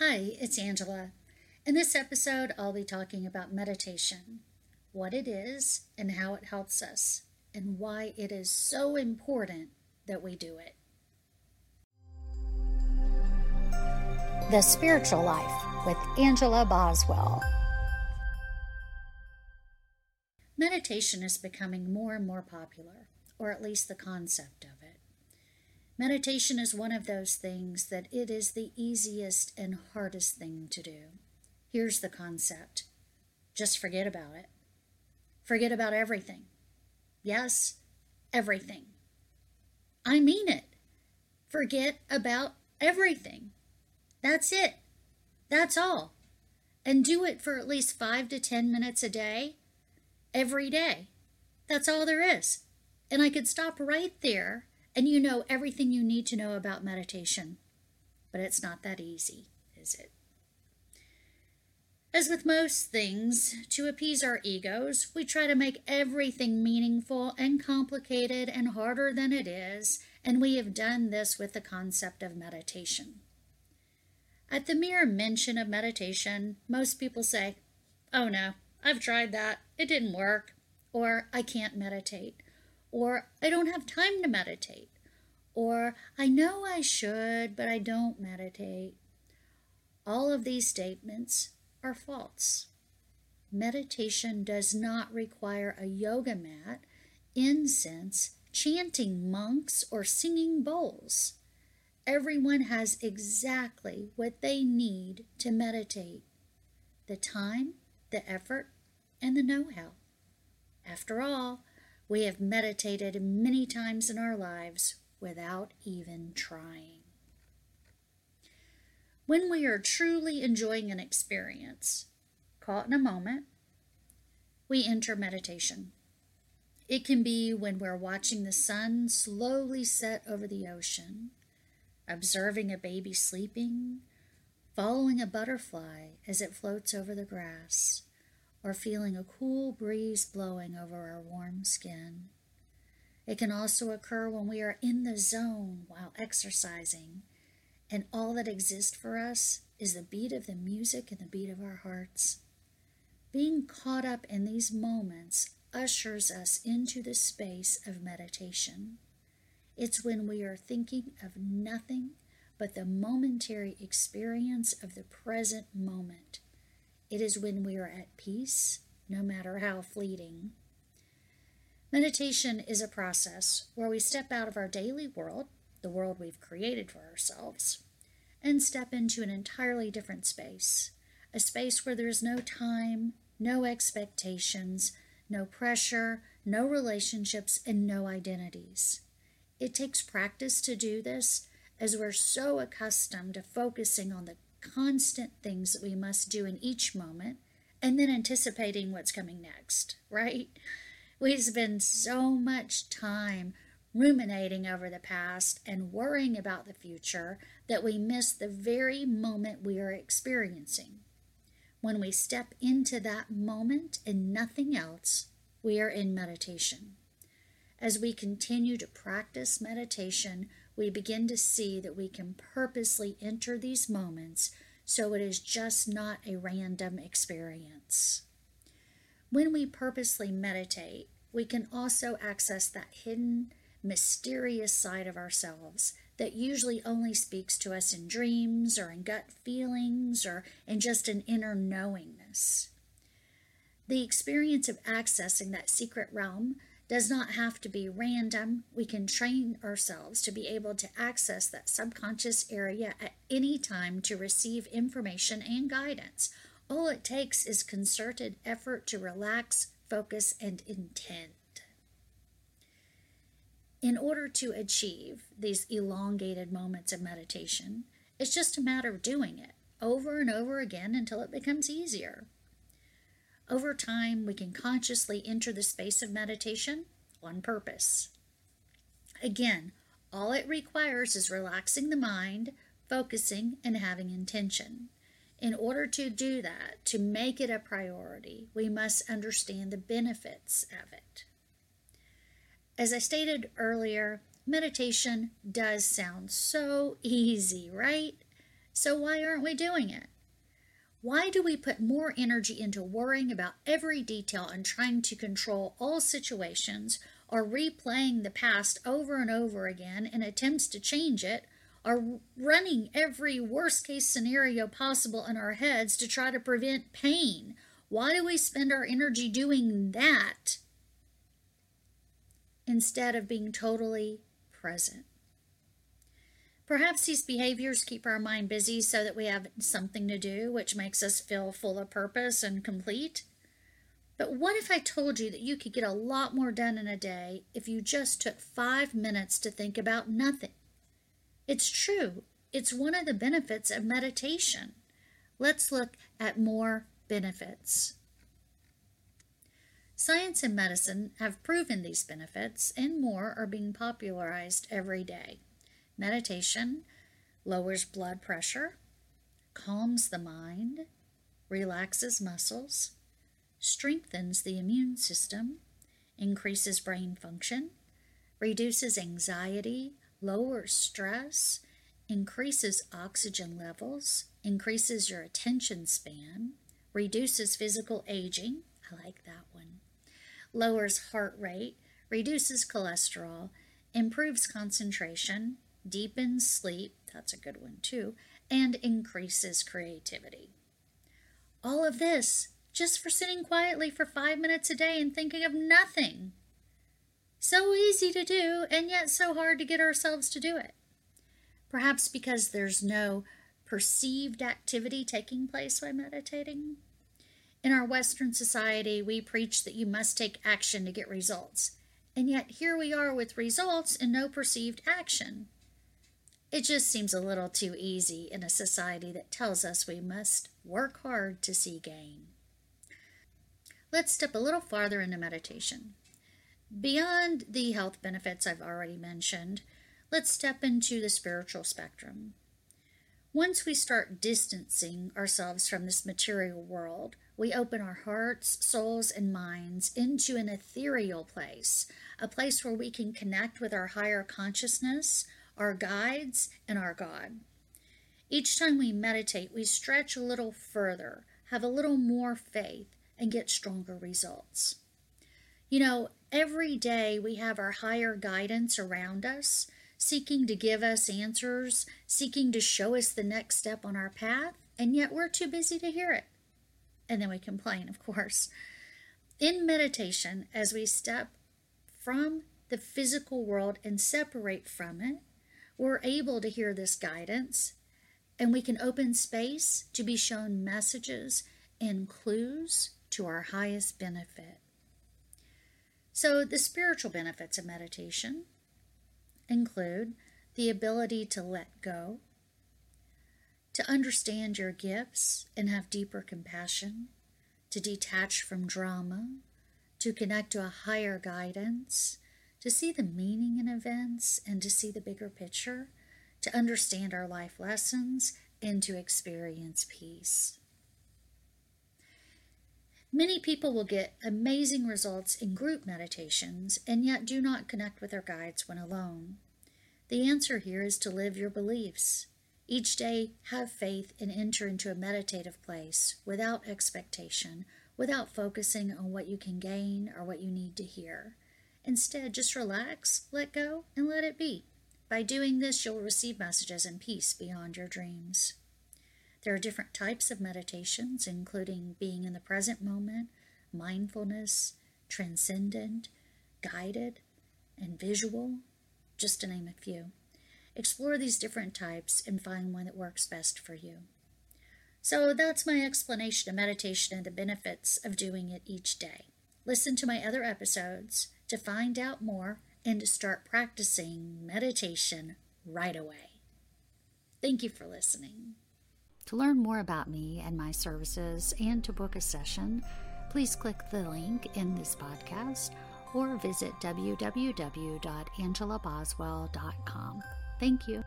Hi, it's Angela. In this episode, I'll be talking about meditation, what it is, and how it helps us, and why it is so important that we do it. The Spiritual Life with Angela Boswell. Meditation is becoming more and more popular, or at least the concept of it. Meditation is one of those things that it is the easiest and hardest thing to do. Here's the concept just forget about it. Forget about everything. Yes, everything. I mean it. Forget about everything. That's it. That's all. And do it for at least five to ten minutes a day, every day. That's all there is. And I could stop right there and you know everything you need to know about meditation. But it's not that easy, is it? As with most things, to appease our egos, we try to make everything meaningful and complicated and harder than it is, and we have done this with the concept of meditation. At the mere mention of meditation, most people say, Oh no, I've tried that, it didn't work, or I can't meditate, or I don't have time to meditate, or I know I should, but I don't meditate. All of these statements are false. Meditation does not require a yoga mat, incense, chanting monks, or singing bowls. Everyone has exactly what they need to meditate the time, the effort, and the know how. After all, we have meditated many times in our lives without even trying. When we are truly enjoying an experience, caught in a moment, we enter meditation. It can be when we're watching the sun slowly set over the ocean, observing a baby sleeping, following a butterfly as it floats over the grass, or feeling a cool breeze blowing over our warm skin. It can also occur when we are in the zone while exercising, and all that exists for us is the beat of the music and the beat of our hearts. Being caught up in these moments ushers us into the space of meditation. It's when we are thinking of nothing but the momentary experience of the present moment it is when we are at peace, no matter how fleeting. Meditation is a process where we step out of our daily world, the world we've created for ourselves, and step into an entirely different space, a space where there is no time, no expectations, no pressure, no relationships, and no identities. It takes practice to do this as we're so accustomed to focusing on the constant things that we must do in each moment and then anticipating what's coming next, right? We spend so much time ruminating over the past and worrying about the future that we miss the very moment we are experiencing. When we step into that moment and nothing else, we are in meditation. As we continue to practice meditation, we begin to see that we can purposely enter these moments so it is just not a random experience. When we purposely meditate, we can also access that hidden, mysterious side of ourselves that usually only speaks to us in dreams or in gut feelings or in just an inner knowingness. The experience of accessing that secret realm does not have to be random. We can train ourselves to be able to access that subconscious area at any time to receive information and guidance. All it takes is concerted effort to relax, focus, and intend. In order to achieve these elongated moments of meditation, it's just a matter of doing it over and over again until it becomes easier. Over time, we can consciously enter the space of meditation on purpose. Again, all it requires is relaxing the mind, focusing, and having intention. In order to do that, to make it a priority, we must understand the benefits of it. As I stated earlier, meditation does sound so easy, right? So why aren't we doing it? Why do we put more energy into worrying about every detail and trying to control all situations, or replaying the past over and over again in attempts to change it, or running every worst case scenario possible in our heads to try to prevent pain? Why do we spend our energy doing that instead of being totally present? Perhaps these behaviors keep our mind busy so that we have something to do, which makes us feel full of purpose and complete. But what if I told you that you could get a lot more done in a day if you just took five minutes to think about nothing? It's true, it's one of the benefits of meditation. Let's look at more benefits. Science and medicine have proven these benefits, and more are being popularized every day. Meditation lowers blood pressure, calms the mind, relaxes muscles, strengthens the immune system, increases brain function, reduces anxiety, lowers stress, increases oxygen levels, increases your attention span, reduces physical aging. I like that one. Lowers heart rate, reduces cholesterol, improves concentration, deepens sleep, that's a good one too, and increases creativity. All of this just for sitting quietly for five minutes a day and thinking of nothing. So easy to do, and yet so hard to get ourselves to do it. Perhaps because there's no perceived activity taking place while meditating. In our Western society, we preach that you must take action to get results. And yet here we are with results and no perceived action. It just seems a little too easy in a society that tells us we must work hard to see gain. Let's step a little farther into meditation. Beyond the health benefits I've already mentioned, let's step into the spiritual spectrum. Once we start distancing ourselves from this material world, we open our hearts, souls, and minds into an ethereal place, a place where we can connect with our higher consciousness, our guides, and our God. Each time we meditate, we stretch a little further, have a little more faith, and get stronger results. You know, every day we have our higher guidance around us, seeking to give us answers, seeking to show us the next step on our path, and yet we're too busy to hear it. And then we complain, of course. In meditation, as we step from the physical world and separate from it, we're able to hear this guidance and we can open space to be shown messages and clues to our highest benefit. So, the spiritual benefits of meditation include the ability to let go, to understand your gifts and have deeper compassion, to detach from drama, to connect to a higher guidance, to see the meaning in events and to see the bigger picture, to understand our life lessons, and to experience peace. Many people will get amazing results in group meditations and yet do not connect with their guides when alone. The answer here is to live your beliefs. Each day, have faith and enter into a meditative place without expectation, without focusing on what you can gain or what you need to hear. Instead, just relax, let go, and let it be. By doing this, you'll receive messages and peace beyond your dreams. There are different types of meditations, including being in the present moment, mindfulness, transcendent, guided, and visual, just to name a few. Explore these different types and find one that works best for you. So that's my explanation of meditation and the benefits of doing it each day. Listen to my other episodes to find out more and to start practicing meditation right away. Thank you for listening. To learn more about me and my services and to book a session, please click the link in this podcast or visit www.angelaboswell.com. Thank you.